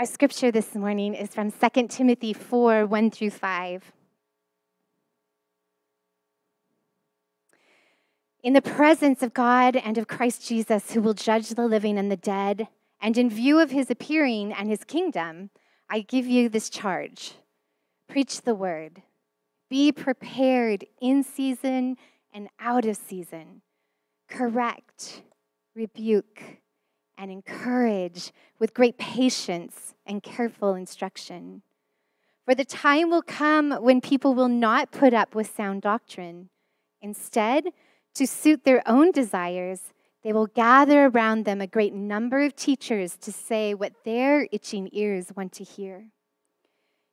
Our scripture this morning is from 2 Timothy 4 1 through 5. In the presence of God and of Christ Jesus, who will judge the living and the dead, and in view of his appearing and his kingdom, I give you this charge. Preach the word, be prepared in season and out of season, correct, rebuke, and encourage with great patience and careful instruction. For the time will come when people will not put up with sound doctrine. Instead, to suit their own desires, they will gather around them a great number of teachers to say what their itching ears want to hear.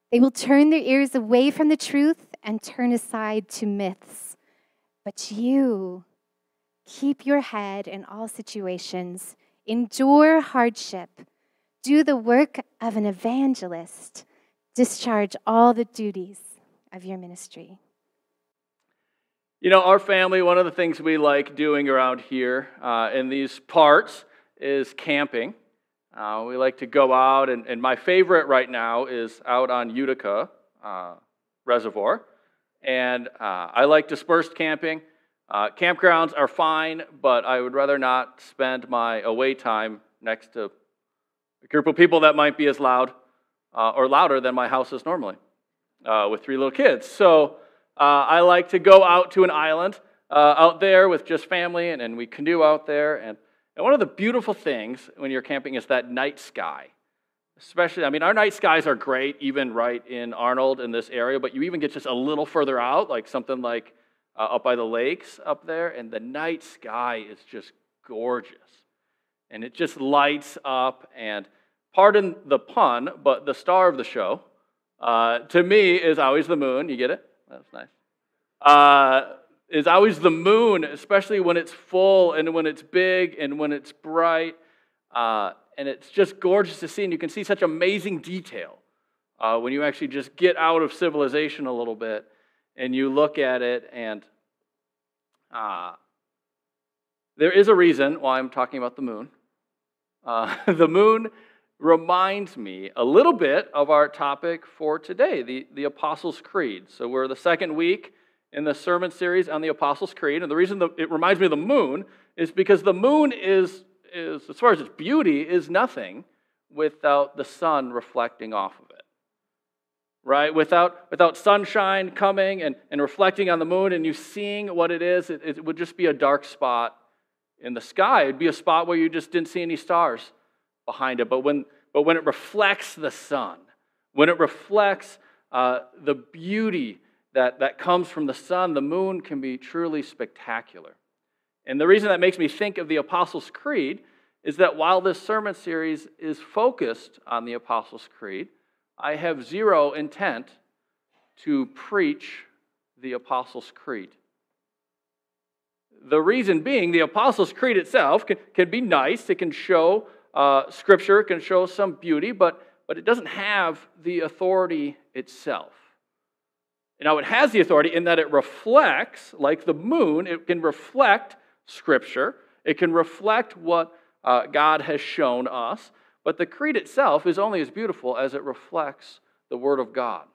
They will turn their ears away from the truth and turn aside to myths. But you, keep your head in all situations, endure hardship, do the work of an evangelist, discharge all the duties of your ministry. You know, our family, one of the things we like doing around here uh, in these parts is camping. Uh, we like to go out, and, and, my favorite right now is out on Utica uh, Reservoir. And uh, I like dispersed camping. Uh, campgrounds are fine, but I would rather not spend my away time next to a group of people that might be as loud uh, or louder than my house is normally with three little kids. So, uh, I like to go out to an island uh, out there with just family, and, and we canoe out there. And, and one of the beautiful things when you're camping is that night sky. Especially, I mean, our night skies are great, even right in Arnold in this area, but you even get just a little further out, like something like uh, up by the lakes up there, and the night sky is just gorgeous. And it just lights up, and pardon the pun, but the star of the show, uh, to me, is always the moon. You get it? That's nice. Uh, is always the moon, especially when it's full and when it's big and when it's bright. Uh, and it's just gorgeous to see, and you can see such amazing detail uh, when you actually just get out of civilization a little bit and you look at it. And uh, there is a reason why I'm talking about the moon. Uh, the moon reminds me a little bit of our topic for today, the, the Apostles' Creed. So we're the second week in the sermon series on the Apostles' Creed. And the reason that it reminds me of the moon is because the moon is, is as far as its beauty, is nothing without the sun reflecting off of. Right? Without, without sunshine coming and, and reflecting on the moon and you seeing what it is, it, it would just be a dark spot in the sky. It'd be a spot where you just didn't see any stars behind it. But when, but when it reflects the sun, when it reflects uh, the beauty that, that comes from the sun, the moon can be truly spectacular. And the reason that makes me think of the Apostles' Creed is that while this sermon series is focused on the Apostles' Creed, I have zero intent to preach the Apostles' Creed. The reason being, the Apostles' Creed itself can, can be nice, it can show uh, scripture it can show some beauty, but, but it doesn't have the authority itself. Now, it has the authority in that it reflects, like the moon, it can reflect Scripture. It can reflect what uh, God has shown us. But the creed itself is only as beautiful as it reflects the Word of God.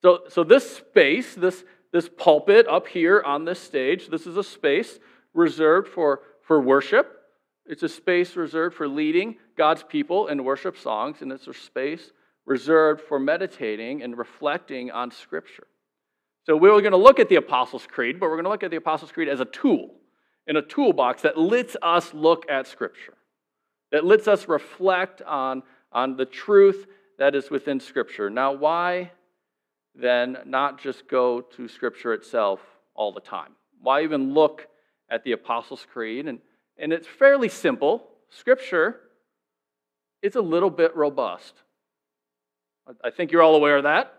So, so this space, this, this pulpit up here on this stage, this is a space reserved for, for worship. It's a space reserved for leading God's people in worship songs, and it's a space reserved for meditating and reflecting on Scripture. So we're going to look at the Apostles' Creed, but we're going to look at the Apostles' Creed as a tool, in a toolbox that lets us look at Scripture, that lets us reflect on, on the truth that is within Scripture. Now, why then not just go to Scripture itself all the time? Why even look at the Apostles' Creed and and it's fairly simple. Scripture is a little bit robust. I think you're all aware of that.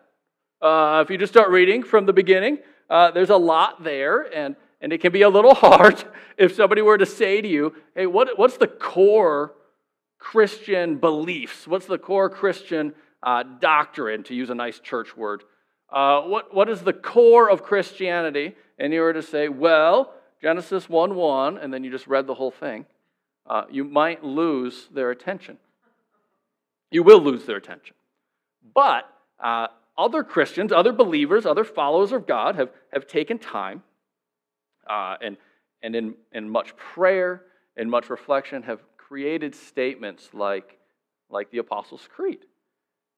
Uh, if you just start reading from the beginning, uh, there's a lot there, and, and it can be a little hard if somebody were to say to you, hey, what, what's the core Christian beliefs? What's the core Christian uh, doctrine, to use a nice church word? Uh, what, what is the core of Christianity? And you were to say, well, Genesis 1 1, and then you just read the whole thing, uh, you might lose their attention. you will lose their attention. But uh, other Christians, other believers, other followers of God have, have taken time uh, and, and in, in much prayer and much reflection have created statements like, like the Apostles' Creed.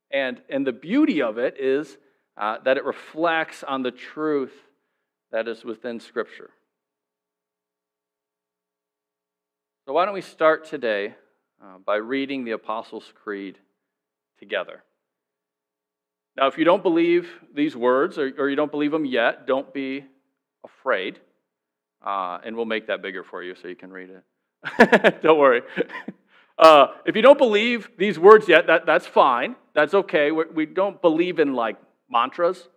And, and the beauty of it is uh, that it reflects on the truth that is within Scripture. So, why don't we start today uh, by reading the Apostles' Creed together? Now, if you don't believe these words or, or you don't believe them yet, don't be afraid. Uh, and we'll make that bigger for you so you can read it. don't worry. Uh, if you don't believe these words yet, that, that's fine. That's okay. We're, we do not believe in like mantras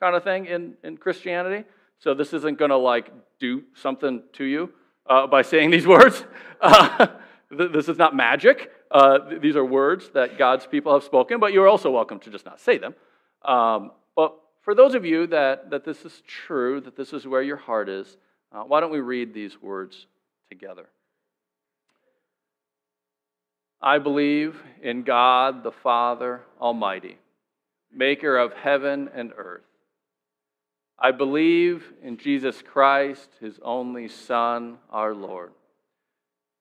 kind of thing in, in Christianity. So this isn't going to like do something to you uh, by saying these words. Uh, this is not magic. Uh, these are words that God's people have spoken, but you're also welcome to just not say them. Um, but for those of you that, that this is true, that this is where your heart is, uh, why don't we read these words together? I believe in God the Father Almighty, maker of heaven and earth. I believe in Jesus Christ, his only Son, our Lord.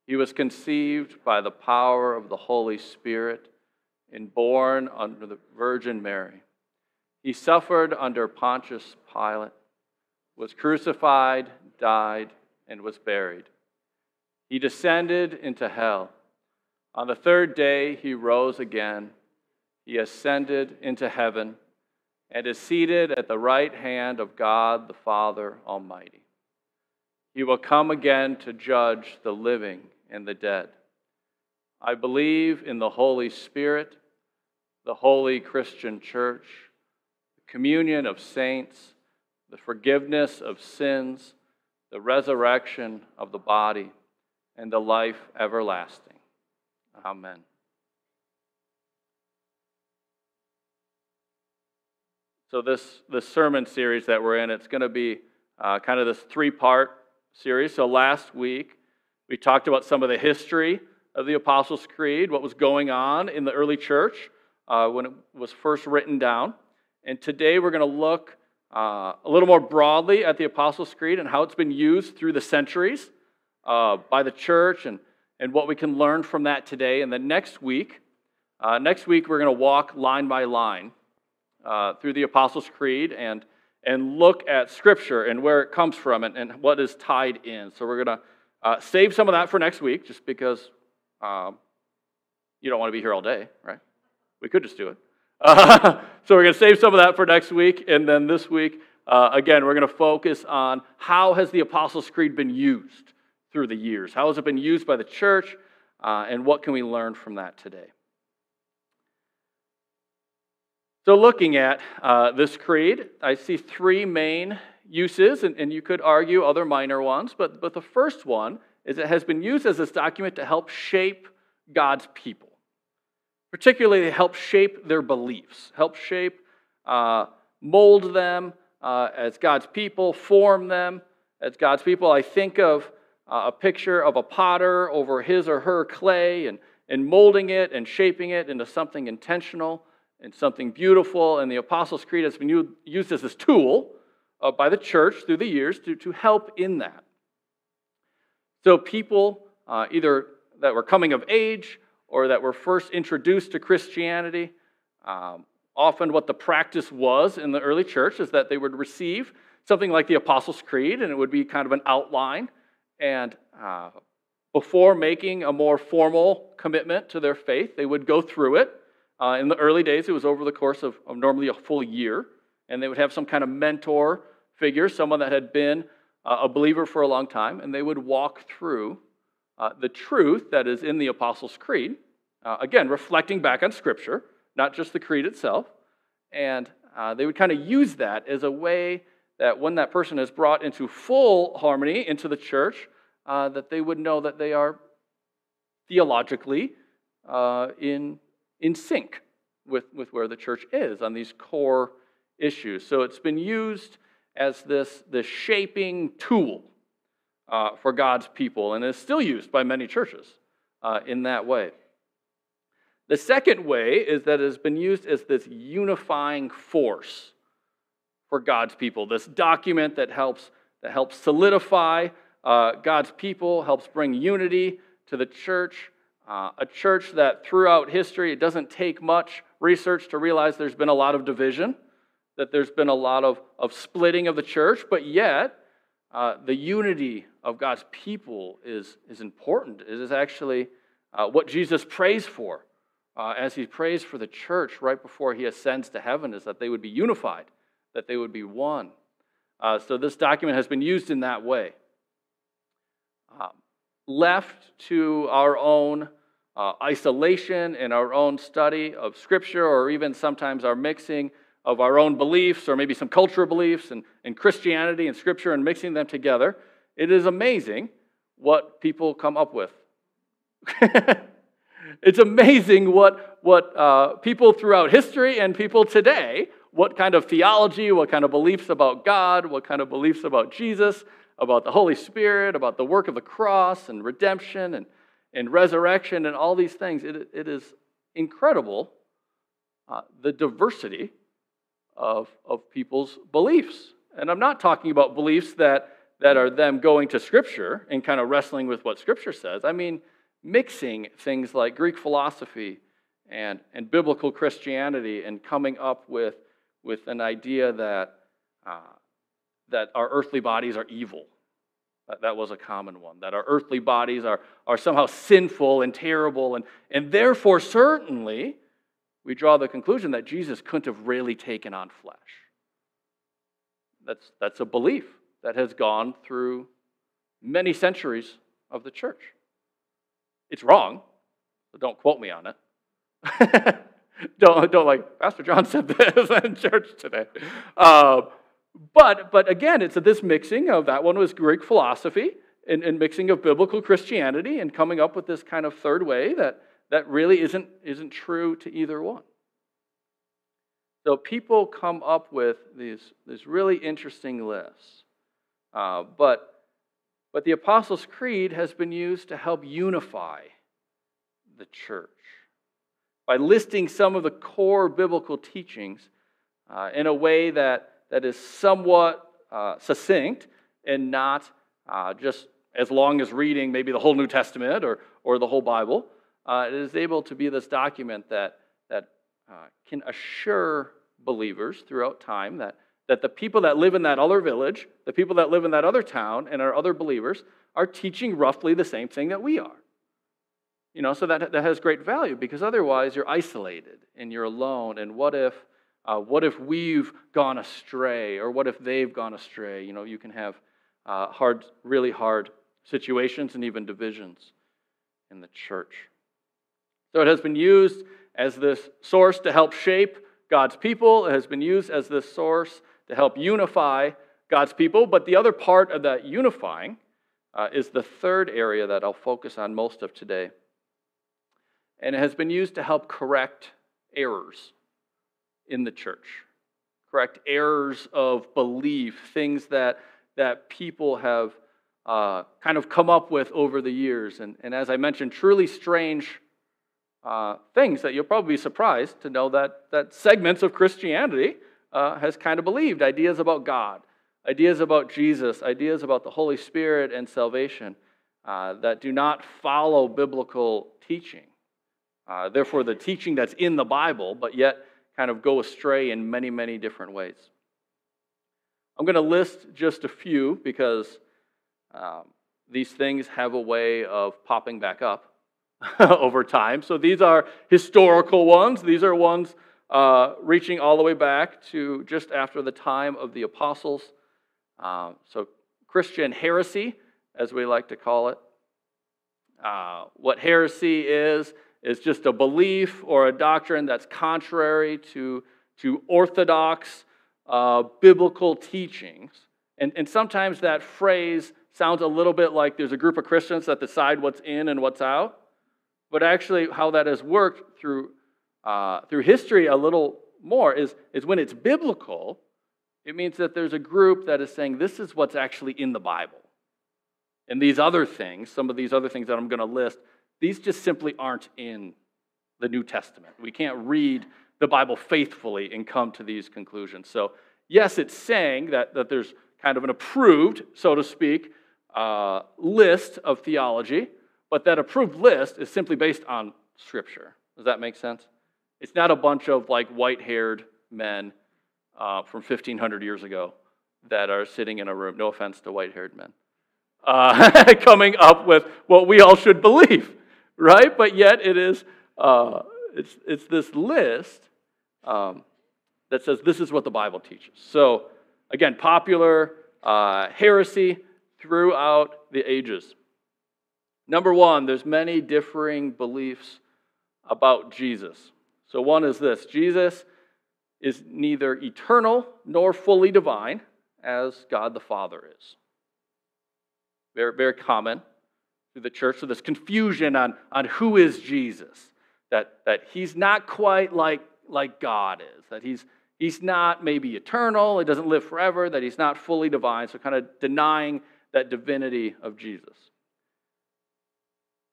He was conceived by the power of the Holy Spirit and born under the Virgin Mary. He suffered under Pontius Pilate, was crucified, died, and was buried. He descended into hell. On the third day, he rose again. He ascended into heaven and is seated at the right hand of God the Father Almighty. He will come again to judge the living and the dead. I believe in the Holy Spirit, the holy Christian church, the communion of saints, the forgiveness of sins, the resurrection of the body, and the life everlasting. Amen. So, this, this sermon series that we're in, it's going to be uh, kind of this three part series. So, last week, we talked about some of the history of the Apostles' Creed, what was going on in the early church uh, when it was first written down. And today, we're going to look uh, a little more broadly at the Apostles' Creed and how it's been used through the centuries uh, by the church and and what we can learn from that today. And then next week, uh, next week we're going to walk line by line uh, through the Apostles' Creed and and look at Scripture and where it comes from and, and what is tied in. So we're going to uh, save some of that for next week, just because um, you don't want to be here all day, right? We could just do it. So we're going to save some of that for next week, and then this week, uh, again, we're going to focus on how has the Apostles' Creed been used through the years? How has it been used by the church? Uh, and what can we learn from that today? So, looking at uh, this creed, I see three main uses, and, and you could argue other minor ones, but, but the first one is it has been used as this document to help shape God's people, particularly to help shape their beliefs, help shape, uh, mold them uh, as God's people, form them as God's people. I think of uh, a picture of a potter over his or her clay and, and molding it and shaping it into something intentional and something beautiful. And the Apostles' Creed has been used as this tool uh, by the church through the years to, to help in that. So, people uh, either that were coming of age or that were first introduced to Christianity, um, often what the practice was in the early church is that they would receive something like the Apostles' Creed, and it would be kind of an outline and uh, before making a more formal commitment to their faith, they would go through it. Uh, in the early days, it was over the course of, of, normally a full year, and they would have some kind of mentor figure, someone that had been uh, a believer for a long time, and they would walk through uh, the truth that is in the Apostles' Creed. Uh, again, reflecting back on Scripture, not just the creed itself. And uh, they would kind of use that as a way that when that person is brought into full harmony into the church, uh, that they would know that they are theologically uh, in, in sync with, with where the church is on these core issues. So it's been used as this, this shaping tool uh, for God's people and is still used by many churches uh, in that way. The second way is that it has been used as this unifying force for God's people. This document that helps, that helps solidify uh, God's people, helps bring unity to the church. Uh, a church that throughout history, it doesn't take much research to realize there's been a lot of division, that there's been a lot of, of splitting of the church, but yet uh, the unity of God's people is, is important. It is actually uh, what Jesus prays for uh, as he prays for the church right before he ascends to heaven, is that they would be unified, that they would be one. Uh, so this document has been used in that way. Um, left to our own uh, isolation and our own study of Scripture, or even sometimes our mixing of our own beliefs, or maybe some cultural beliefs and, and Christianity and Scripture, and mixing them together, it is amazing what people come up with. it's amazing what, what uh, people throughout history and people today, what kind of theology, what kind of beliefs about God, what kind of beliefs about Jesus, about the Holy Spirit, about the work of the cross and redemption and, and resurrection and all these things. It, it is incredible uh, the diversity of, of people's beliefs. And I'm not talking about beliefs that, that are them going to Scripture and kind of wrestling with what Scripture says. I mean, mixing things like Greek philosophy and, and biblical Christianity and coming up with, with an idea that, uh, that our earthly bodies are evil. That, that was a common one, that our earthly bodies are, are somehow sinful and terrible, and, and therefore, certainly, we draw the conclusion that Jesus couldn't have really taken on flesh. That's, that's a belief that has gone through many centuries of the church. It's wrong, so don't quote me on it. don't, don't like, Pastor John said this in church today. Uh, but, but again, it's this mixing of that one was Greek philosophy and, and mixing of biblical Christianity and coming up with this kind of third way that, that really isn't, isn't true to either one. So people come up with these, these really interesting lists. Uh, but but the Apostles' Creed has been used to help unify the church by listing some of the core biblical teachings uh, in a way that, that is somewhat uh, succinct and not uh, just as long as reading maybe the whole New Testament or, or the whole Bible. Uh, it is able to be this document that, that uh, can assure believers throughout time that that the people that live in that other village, the people that live in that other town, and our other believers are teaching roughly the same thing that we are. You know, so that, that has great value because otherwise you're isolated and you're alone. And what if, uh, what if we've gone astray or what if they've gone astray? You know, you can have uh, hard, really hard situations and even divisions in the church. So it has been used as this source to help shape God's people. It has been used as this source to help unify God's people. But the other part of that unifying uh, is the third area that I'll focus on most of today. And it has been used to help correct errors in the church, correct errors of belief, things that, that people have uh, kind of come up with over the years. And, and as I mentioned, truly strange uh, things that you'll probably be surprised to know that, that segments of Christianity uh, has kind of believed ideas about God, ideas about Jesus, ideas about the Holy Spirit and salvation uh, that do not follow biblical teaching. Uh, therefore, the teaching that's in the Bible, but yet kind of go astray in many, many different ways. I'm going to list just a few because um, these things have a way of popping back up over time. So these are historical ones. These are ones uh, reaching all the way back to just after the time of the apostles. Uh, so, Christian heresy, as we like to call it. Uh, what heresy is, is just a belief or a doctrine that's contrary to, to orthodox uh, biblical teachings. And, and sometimes that phrase sounds a little bit like there's a group of Christians that decide what's in and what's out. But actually, how that has worked through uh, through history a little more is, is when it's biblical, it means that there's a group that is saying this is what's actually in the Bible. And these other things, some of these other things that I'm going to list, these just simply aren't in the New Testament. We can't read the Bible faithfully and come to these conclusions. So, yes, it's saying that, that there's kind of an approved, so to speak, uh, list of theology, but that approved list is simply based on Scripture. Does that make sense? It's not a bunch of like white haired men uh, from 1500 years ago that are sitting in a room, no offense to white haired men, uh, coming up with what we all should believe, right? But yet it is, uh, it's, it's this list um, that says this is what the Bible teaches. So, again, popular uh, heresy throughout the ages. Number one, there's many differing beliefs about Jesus. So, one is this Jesus is neither eternal nor fully divine as God the Father is. Very, very common through the church. So, there's confusion on, on who is Jesus, that, that he's not quite like, like God is, that he's, he's not maybe eternal, he doesn't live forever, that he's not fully divine. So, kind of denying that divinity of Jesus.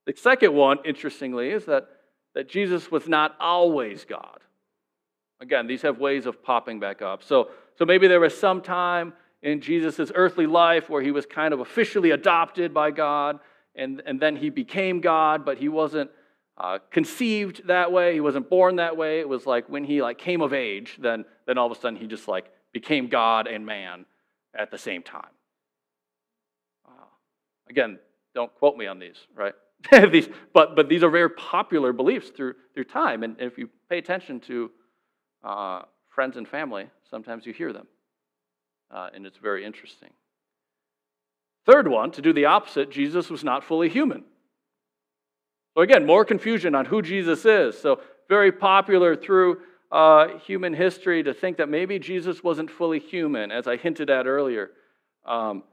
The second one, interestingly, is that, that Jesus was not always God. Again, these have ways of popping back up. So, so maybe there was some time in Jesus' earthly life where he was kind of officially adopted by God, and, and then he became God, but he wasn't uh, conceived that way. He wasn't born that way. It was like when he like came of age, then, then all of a sudden he just like became God and man at the same time. Uh, again, don't quote me on these, right? these, but, but these are very popular beliefs through, through time. And if you pay attention to uh, friends and family, sometimes you hear them. Uh, and it's very interesting. Third one, to do the opposite, Jesus was not fully human. So again, more confusion on who Jesus is. So very popular through uh, human history to think that maybe Jesus wasn't fully human, as I hinted at earlier. Um,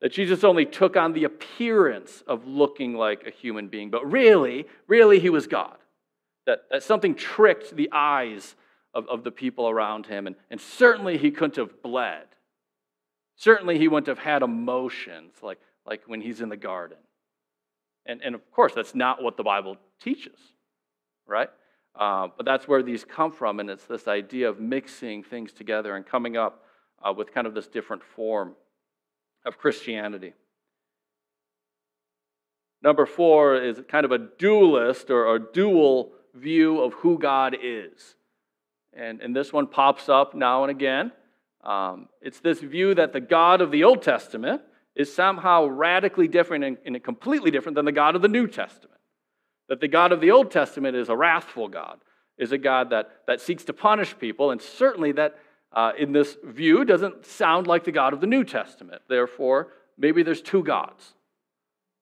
that Jesus only took on the appearance of looking like a human being, but really, really, he was God. That, that something tricked the eyes of, of the people around him, and, and certainly he couldn't have bled. Certainly he wouldn't have had emotions like, like when he's in the garden. And, and of course, that's not what the Bible teaches, right? Uh, but that's where these come from, and it's this idea of mixing things together and coming up uh, with kind of this different form of Christianity. Number four is kind of a dualist or a dual view of who God is. And, and this one pops up now and again. Um, it's this view that the God of the Old Testament is somehow radically different and, and completely different than the God of the New Testament. That the God of the Old Testament is a wrathful God, is a God that, that seeks to punish people, and certainly that uh, in this view doesn't sound like the God of the New Testament. Therefore, maybe there's two gods.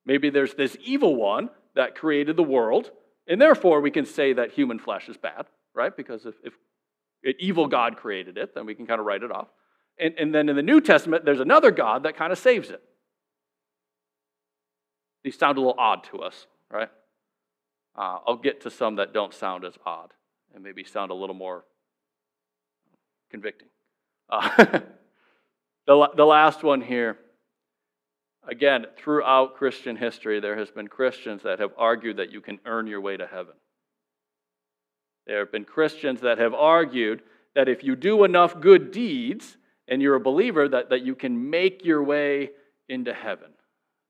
Maybe there's this evil one that created the world, and therefore we can say that human flesh is bad, right? Because if, if evil God created it, then we can kind of write it off. And, and then in the New Testament, there's another God that kind of saves it. These sound a little odd to us, right? Uh, I'll get to some that don't sound as odd and maybe sound a little more convicting. Uh, the, the last one here. Again, throughout Christian history, there has been Christians that have argued that you can earn your way to heaven. There have been Christians that have argued that if you do enough good deeds and you're a believer, that, that you can make your way into heaven,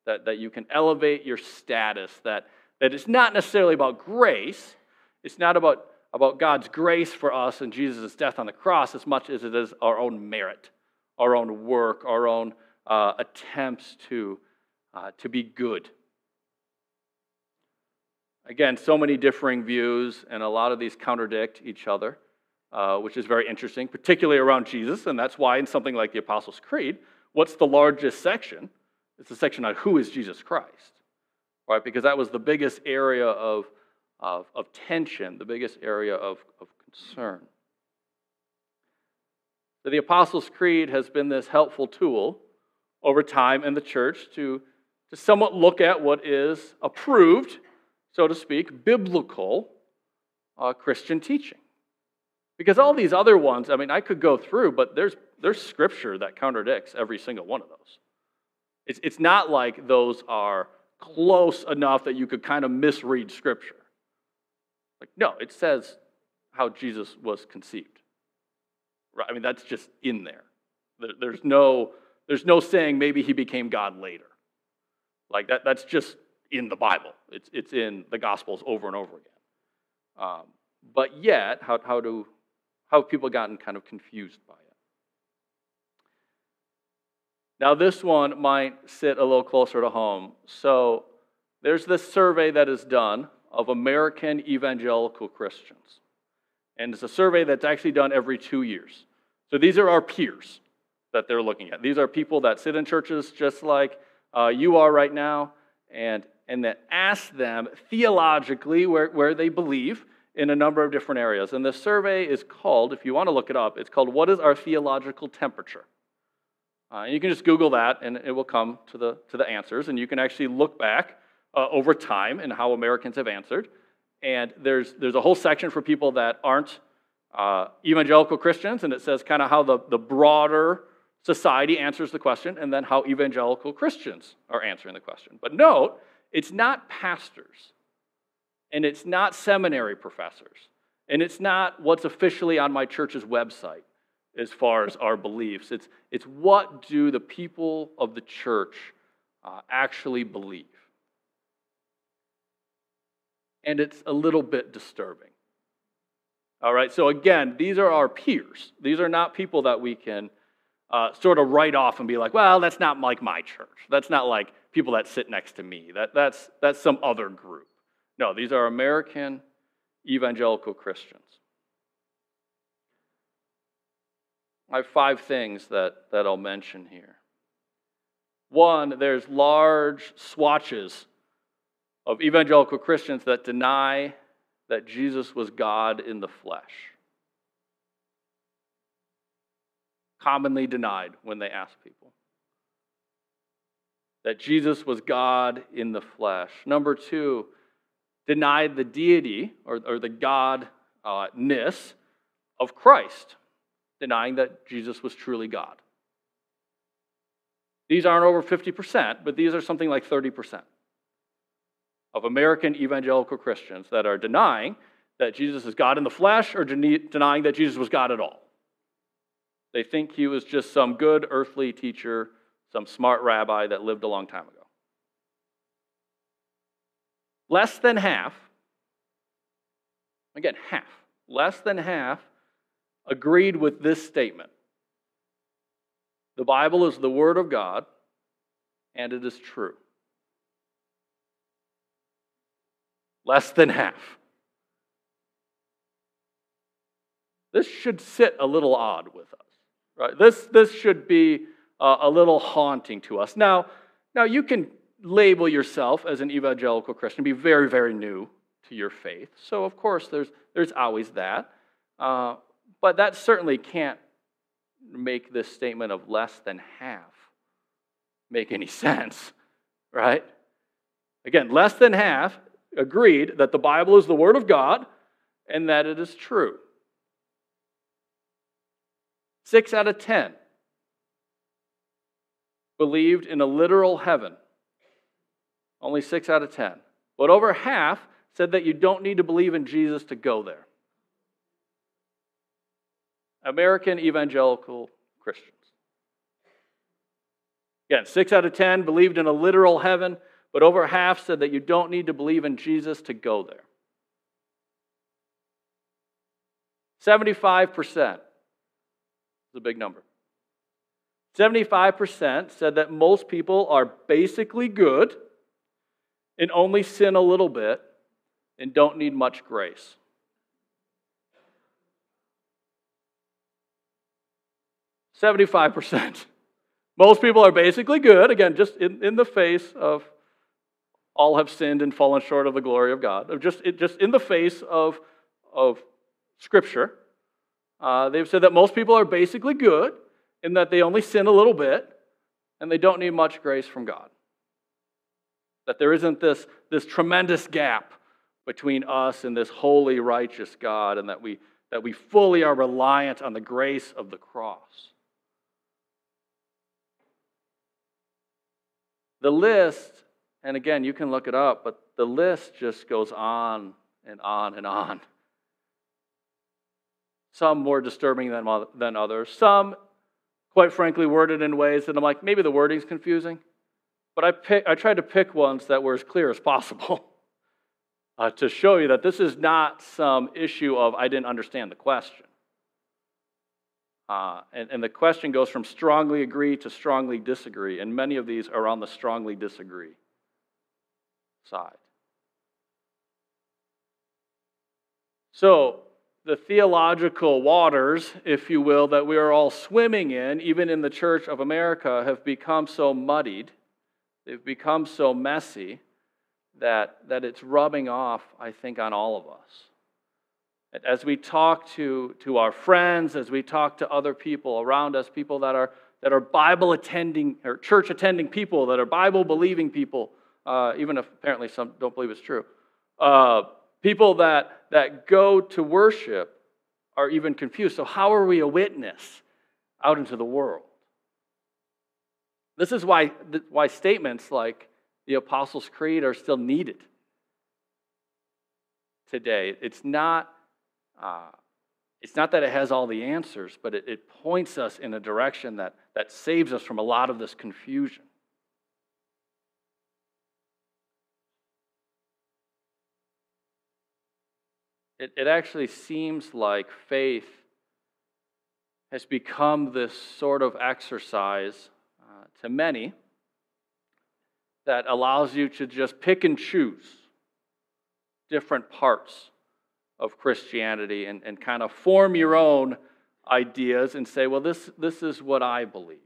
that, that you can elevate your status, that, that it's not necessarily about grace, it's not about about God's grace for us and Jesus' death on the cross as much as it is our own merit, our own work, our own uh, attempts to, uh, to be good. Again, so many differing views, and a lot of these contradict each other, uh, which is very interesting, particularly around Jesus. And that's why, in something like the Apostles' Creed, what's the largest section? It's the section on who is Jesus Christ, right? Because that was the biggest area of of, of tension, the biggest area of, of concern. So the Apostles' Creed has been this helpful tool over time in the church to, to somewhat look at what is approved, so to speak, biblical uh, Christian teaching. Because all these other ones, I mean, I could go through, but there's, there's scripture that contradicts every single one of those. It's, it's not like those are close enough that you could kind of misread scripture. Like, no, it says how Jesus was conceived. Right? I mean, that's just in there. There's no, there's no saying maybe he became God later. Like that, that's just in the Bible. It's, it's in the Gospels over and over again. Um, but yet, how, how, do, how have people gotten kind of confused by it? Now, this one might sit a little closer to home. So, there's this survey that is done of American evangelical Christians. And it's a survey that's actually done every two years. So, these are our peers that they're looking at. These are people that sit in churches just like uh, you are right now, and, and that ask them theologically where, where they believe in a number of different areas. And the survey is called, if you want to look it up, it's called What is Our Theological Temperature? Uh, and you can just Google that and it will come to the, to the answers. And you can actually look back uh, over time and how Americans have answered. And there's, there's a whole section for people that aren't uh, evangelical Christians, and it says kind of how the, the broader society answers the question, and then how evangelical Christians are answering the question. But note, it's not pastors, and it's not seminary professors, and it's not what's officially on my church's website as far as our beliefs. It's, it's what do the people of the church uh, actually believe. And it's a little bit disturbing. All right, so again, these are our peers. These are not people that we can uh, sort of write off and be like, well, that's not like my church. That's not like people that sit next to me. That, that's, that's some other group. No, these are American evangelical Christians. I have five things that, that I'll mention here. One, there's large swatches of evangelical Christians that deny that Jesus was God in the flesh. Commonly denied when they ask people that Jesus was God in the flesh. Number two, denied the deity or, or the godness of Christ denying that Jesus was truly God. These aren't over 50%, but these are something like 30% of American evangelical Christians that are denying that Jesus is God in the flesh or denying that Jesus was God at all. They think he was just some good earthly teacher, some smart rabbi that lived a long time ago. Less than half, again, half, less than half agreed with this statement The Bible is the Word of God, and it is true. Less than half. This should sit a little odd with us, right? This, this should be uh, a little haunting to us. Now, now, you can label yourself as an evangelical Christian, be very, very new to your faith. So, of course, there's, there's always that. Uh, but that certainly can't make this statement of less than half make any sense, right? Again, less than half agreed that the Bible is the Word of God and that it is true. Six out of ten believed in a literal heaven. Only six out of ten. But over half said that you don't need to believe in Jesus to go there. American evangelical Christians. Again, six out of ten believed in a literal heaven, but over half said that you don't need to believe in Jesus to go there. 75% is a big number. 75% said that most people are basically good and only sin a little bit and don't need much grace. 75%. Most people are basically good, again, just in, in the face of all have sinned and fallen short of the glory of God, just, just in the face of, of Scripture. Uh, they've said that most people are basically good in that they only sin a little bit and they don't need much grace from God. That there isn't this, this tremendous gap between us and this holy, righteous God, and that we, that we fully are reliant on the grace of the cross. The list, and again, you can look it up, but the list just goes on and on and on. Some more disturbing than, than others. Some, quite frankly, worded in ways that I'm like, maybe the wording's confusing. But I, pick, I tried to pick ones that were as clear as possible uh, to show you that this is not some issue of I didn't understand the question. Uh, and, and the question goes from strongly agree to strongly disagree, and many of these are on the strongly disagree side. So, the theological waters, if you will, that we are all swimming in, even in the Church of America, have become so muddied, they've become so messy that, that it's rubbing off, I think, on all of us. As we talk to, to our friends, as we talk to other people around us, people that are, that are Bible attending or church attending people, that are Bible believing people, uh, even if apparently some don't believe it's true, uh, people that, that go to worship are even confused. So, how are we a witness out into the world? This is why, why statements like, the Apostles' Creed are still needed today. It's not, uh, it's not that it has all the answers, but it, it points us in a direction that, that saves us from a lot of this confusion. It, it actually seems like faith has become this sort of exercise uh, to many that allows you to just pick and choose different parts of Christianity and, and kind of form your own ideas and say, well, this, this is what I believe.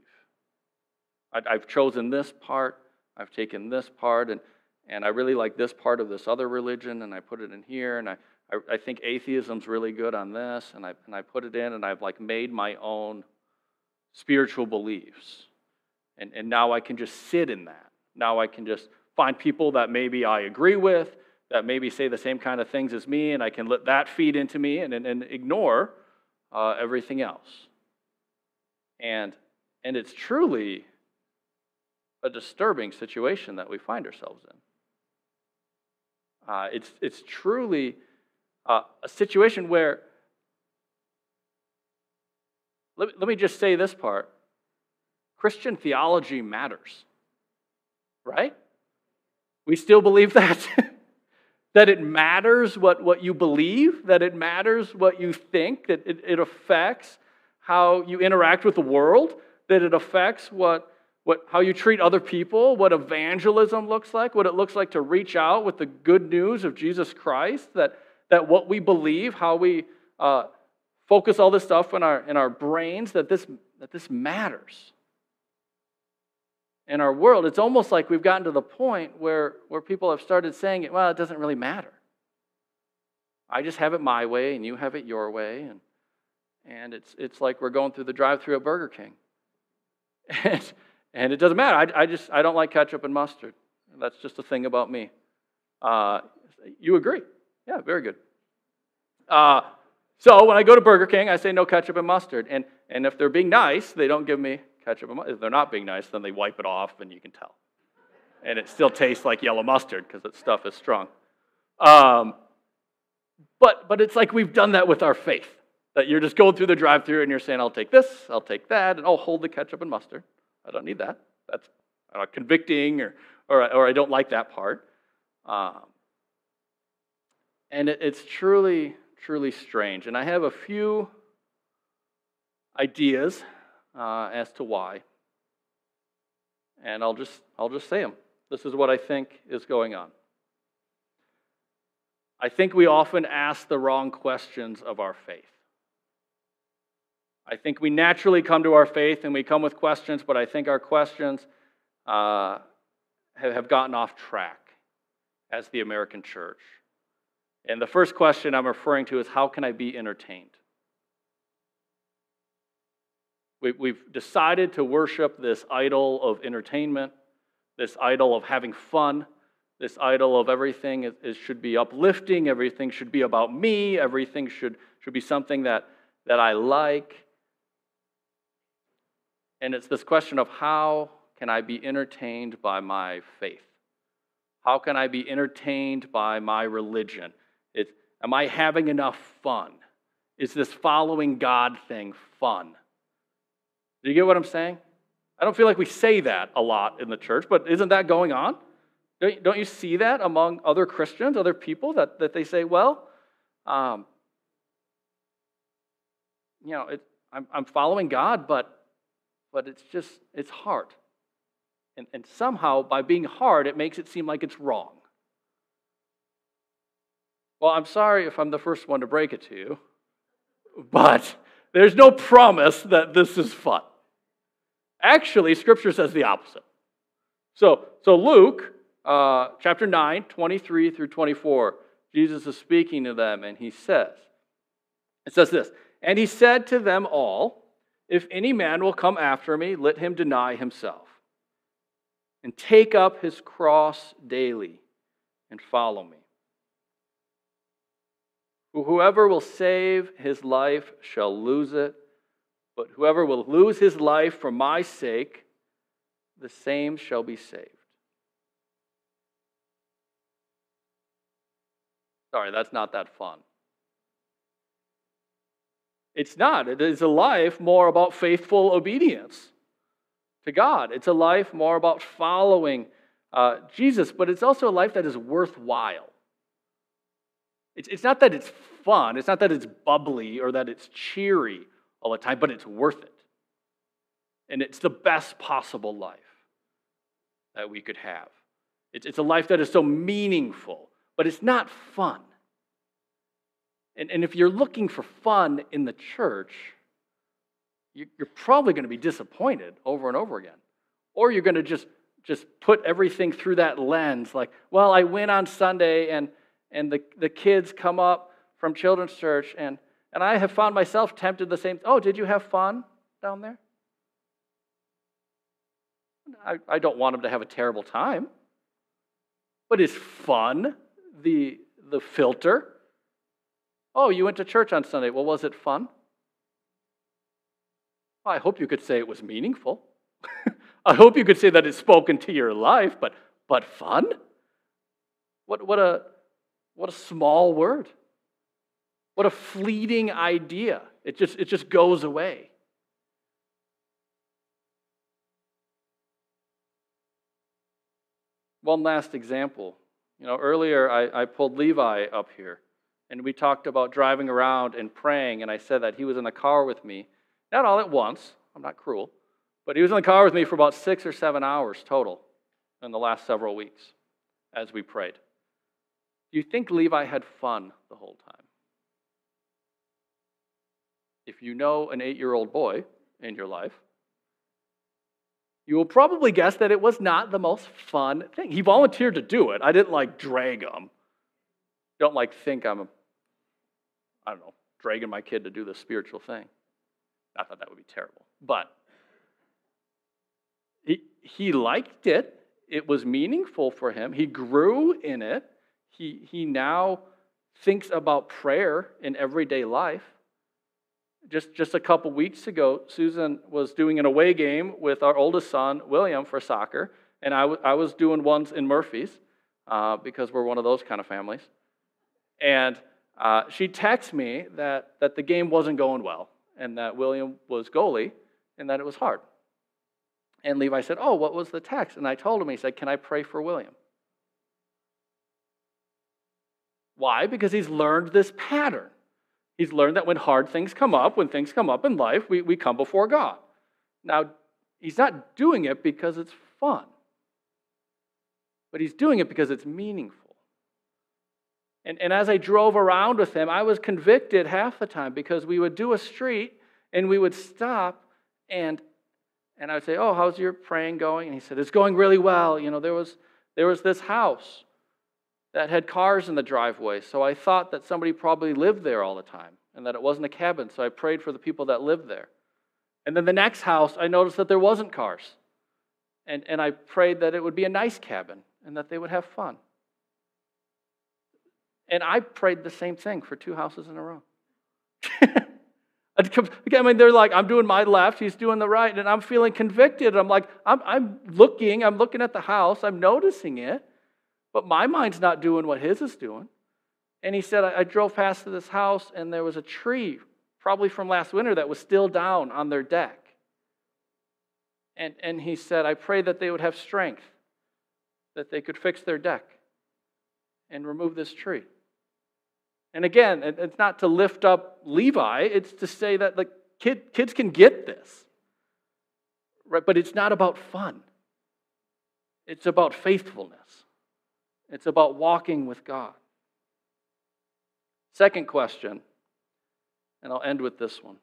I, I've chosen this part, I've taken this part, and, and I really like this part of this other religion, and I put it in here, and I, I, I think atheism's really good on this, and I, and I put it in, and I've like made my own spiritual beliefs. And, and now I can just sit in that. Now I can just find people that maybe I agree with, that maybe say the same kind of things as me, and I can let that feed into me and, and, and ignore uh, everything else. And, and it's truly a disturbing situation that we find ourselves in. Uh, it's, it's truly uh, a situation where, let, let me just say this part Christian theology matters right? We still believe that? that it matters what, what you believe, that it matters what you think, that it, it affects how you interact with the world, that it affects what, what, how you treat other people, what evangelism looks like, what it looks like to reach out with the good news of Jesus Christ, that, that what we believe, how we uh, focus all this stuff in our, in our brains, that this, that this matters in our world, it's almost like we've gotten to the point where, where people have started saying, it, well, it doesn't really matter. I just have it my way and you have it your way. And, and it's, it's like we're going through the drive through at Burger King. And, and it doesn't matter. I, I just I don't like ketchup and mustard. That's just a thing about me. Uh, you agree? Yeah, very good. Uh, so when I go to Burger King, I say no ketchup and mustard. And, and if they're being nice, they don't give me ketchup. If they're not being nice, then they wipe it off and you can tell. And it still tastes like yellow mustard because that stuff is strong. Um, but, but it's like we've done that with our faith. That you're just going through the drive through and you're saying, I'll take this, I'll take that, and I'll hold the ketchup and mustard. I don't need that. That's convicting or, or, or I don't like that part. Um, and it, it's truly, truly strange. And I have a few ideas uh, as to why. And I'll just, I'll just say them. This is what I think is going on. I think we often ask the wrong questions of our faith. I think we naturally come to our faith and we come with questions, but I think our questions uh, have gotten off track as the American church. And the first question I'm referring to is how can I be entertained? We've decided to worship this idol of entertainment, this idol of having fun, this idol of everything is, is, should be uplifting, everything should be about me, everything should, should be something that, that I like. And it's this question of how can I be entertained by my faith? How can I be entertained by my religion? It's, am I having enough fun? Is this following God thing fun? Do you get what I'm saying? I don't feel like we say that a lot in the church, but isn't that going on? Don't, don't you see that among other Christians, other people, that, that they say, well, um, you know, it, I'm, I'm following God, but, but it's just, it's hard. And, and somehow, by being hard, it makes it seem like it's wrong. Well, I'm sorry if I'm the first one to break it to you, but there's no promise that this is fun. Actually, Scripture says the opposite. So, so Luke uh, chapter 9, 23 through 24, Jesus is speaking to them, and he says, it says this, and he said to them all, If any man will come after me, let him deny himself and take up his cross daily and follow me. Whoever will save his life shall lose it, but whoever will lose his life for my sake, the same shall be saved. Sorry, that's not that fun. It's not. It is a life more about faithful obedience to God. It's a life more about following uh, Jesus, but it's also a life that is worthwhile. It's, it's not that it's fun, it's not that it's bubbly or that it's cheery all the time, but it's worth it. And it's the best possible life that we could have. It's, it's a life that is so meaningful, but it's not fun. And, and if you're looking for fun in the church, you're probably going to be disappointed over and over again. Or you're going to just, just put everything through that lens like, well, I went on Sunday and, and the, the kids come up from children's church and, and I have found myself tempted the same. Oh, did you have fun down there? I, I don't want them to have a terrible time. But is fun the, the filter? Oh, you went to church on Sunday. Well, was it fun? I hope you could say it was meaningful. I hope you could say that it spoke into your life, but, but fun? What, what, a, what a small word. What a fleeting idea. It just, it just goes away. One last example. You know, earlier I, I pulled Levi up here, and we talked about driving around and praying, and I said that he was in the car with me not all at once, I'm not cruel, but he was in the car with me for about six or seven hours total in the last several weeks as we prayed. Do you think Levi had fun the whole time? If you know an eight year old boy in your life, you will probably guess that it was not the most fun thing. He volunteered to do it. I didn't like drag him. Don't like think I'm, I don't know, dragging my kid to do this spiritual thing. I thought that would be terrible. But he, he liked it. It was meaningful for him. He grew in it. He, he now thinks about prayer in everyday life. Just, just a couple weeks ago, Susan was doing an away game with our oldest son, William, for soccer. And I, w- I was doing ones in Murphy's uh, because we're one of those kind of families. And uh, she texted me that, that the game wasn't going well and that William was goalie and that it was hard. And Levi said, Oh, what was the text? And I told him, he said, Can I pray for William? Why? Because he's learned this pattern. He's learned that when hard things come up, when things come up in life, we, we come before God. Now, he's not doing it because it's fun, but he's doing it because it's meaningful. And, and as I drove around with him, I was convicted half the time because we would do a street and we would stop and and I would say, Oh, how's your praying going? And he said, It's going really well. You know, there was there was this house that had cars in the driveway. So I thought that somebody probably lived there all the time and that it wasn't a cabin. So I prayed for the people that lived there. And then the next house, I noticed that there wasn't cars. And, and I prayed that it would be a nice cabin and that they would have fun. And I prayed the same thing for two houses in a row. I mean, they're like, I'm doing my left, he's doing the right, and I'm feeling convicted. I'm like, I'm, I'm looking, I'm looking at the house, I'm noticing it, but my mind's not doing what his is doing. And he said, I, I drove past this house and there was a tree, probably from last winter, that was still down on their deck. And, and he said, I pray that they would have strength, that they could fix their deck and remove this tree. And again, it's not to lift up Levi, it's to say that the kid, kids can get this. Right? But it's not about fun. It's about faithfulness. It's about walking with God. Second question, and I'll end with this one.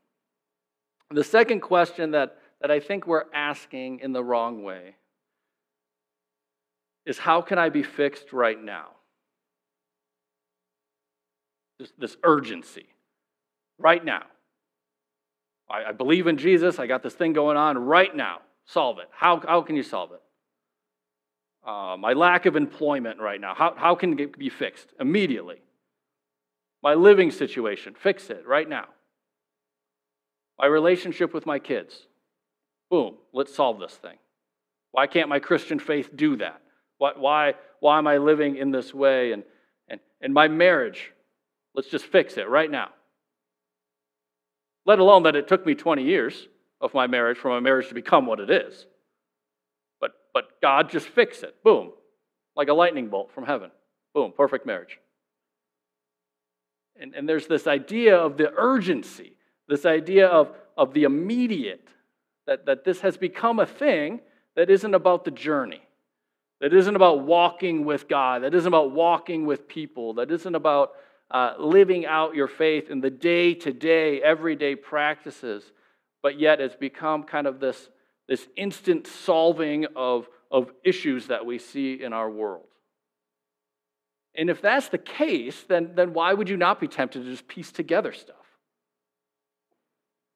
The second question that, that I think we're asking in the wrong way is how can I be fixed right now? This, this urgency, right now. I, I believe in Jesus. I got this thing going on right now. Solve it. How, how can you solve it? Uh, my lack of employment right now. How, how can it be fixed? Immediately. My living situation. Fix it right now. My relationship with my kids. Boom. Let's solve this thing. Why can't my Christian faith do that? Why, why, why am I living in this way? And, and, and my marriage. Let's just fix it right now. Let alone that it took me 20 years of my marriage for my marriage to become what it is. But, God just fixed it. Boom. Like a lightning bolt from heaven. Boom. Perfect marriage. And, and there's this idea of the urgency, this idea of, of the immediate, that, that this has become a thing that isn't about the journey, that isn't about walking with God, that isn't about walking with people, that isn't about uh, living out your faith in the day to day, everyday practices, but yet it's become kind of this, this instant solving of, of issues that we see in our world. And if that's the case, then, then why would you not be tempted to just piece together stuff?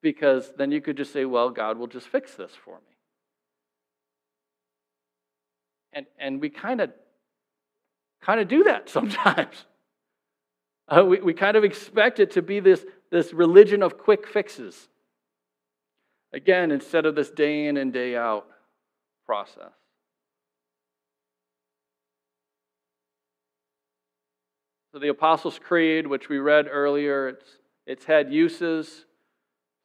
Because then you could just say, well, God will just fix this for me. And, and we kind of kind of do that sometimes. Uh, we, we kind of expect it to be this, this religion of quick fixes. Again, instead of this day in and day out process. So, the Apostles' Creed, which we read earlier, it's, it's had uses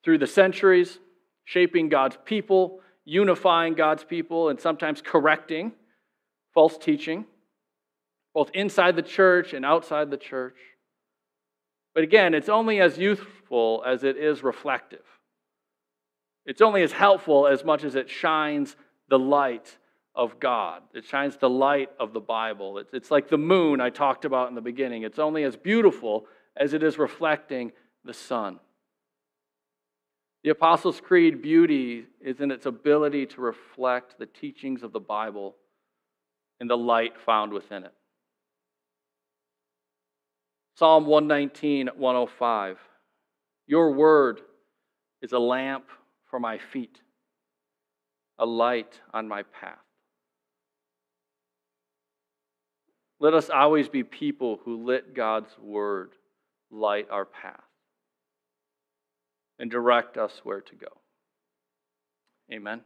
through the centuries, shaping God's people, unifying God's people, and sometimes correcting false teaching, both inside the church and outside the church. But again, it's only as youthful as it is reflective. It's only as helpful as much as it shines the light of God. It shines the light of the Bible. It's, like the moon I talked about in the beginning. It's only as beautiful as it is reflecting the sun. The Apostles' Creed beauty is in its ability to reflect the teachings of the Bible and the light found within it. Psalm 119, 105. Your word is a lamp for my feet, a light on my path. Let us always be people who let God's word light our path and direct us where to go. Amen.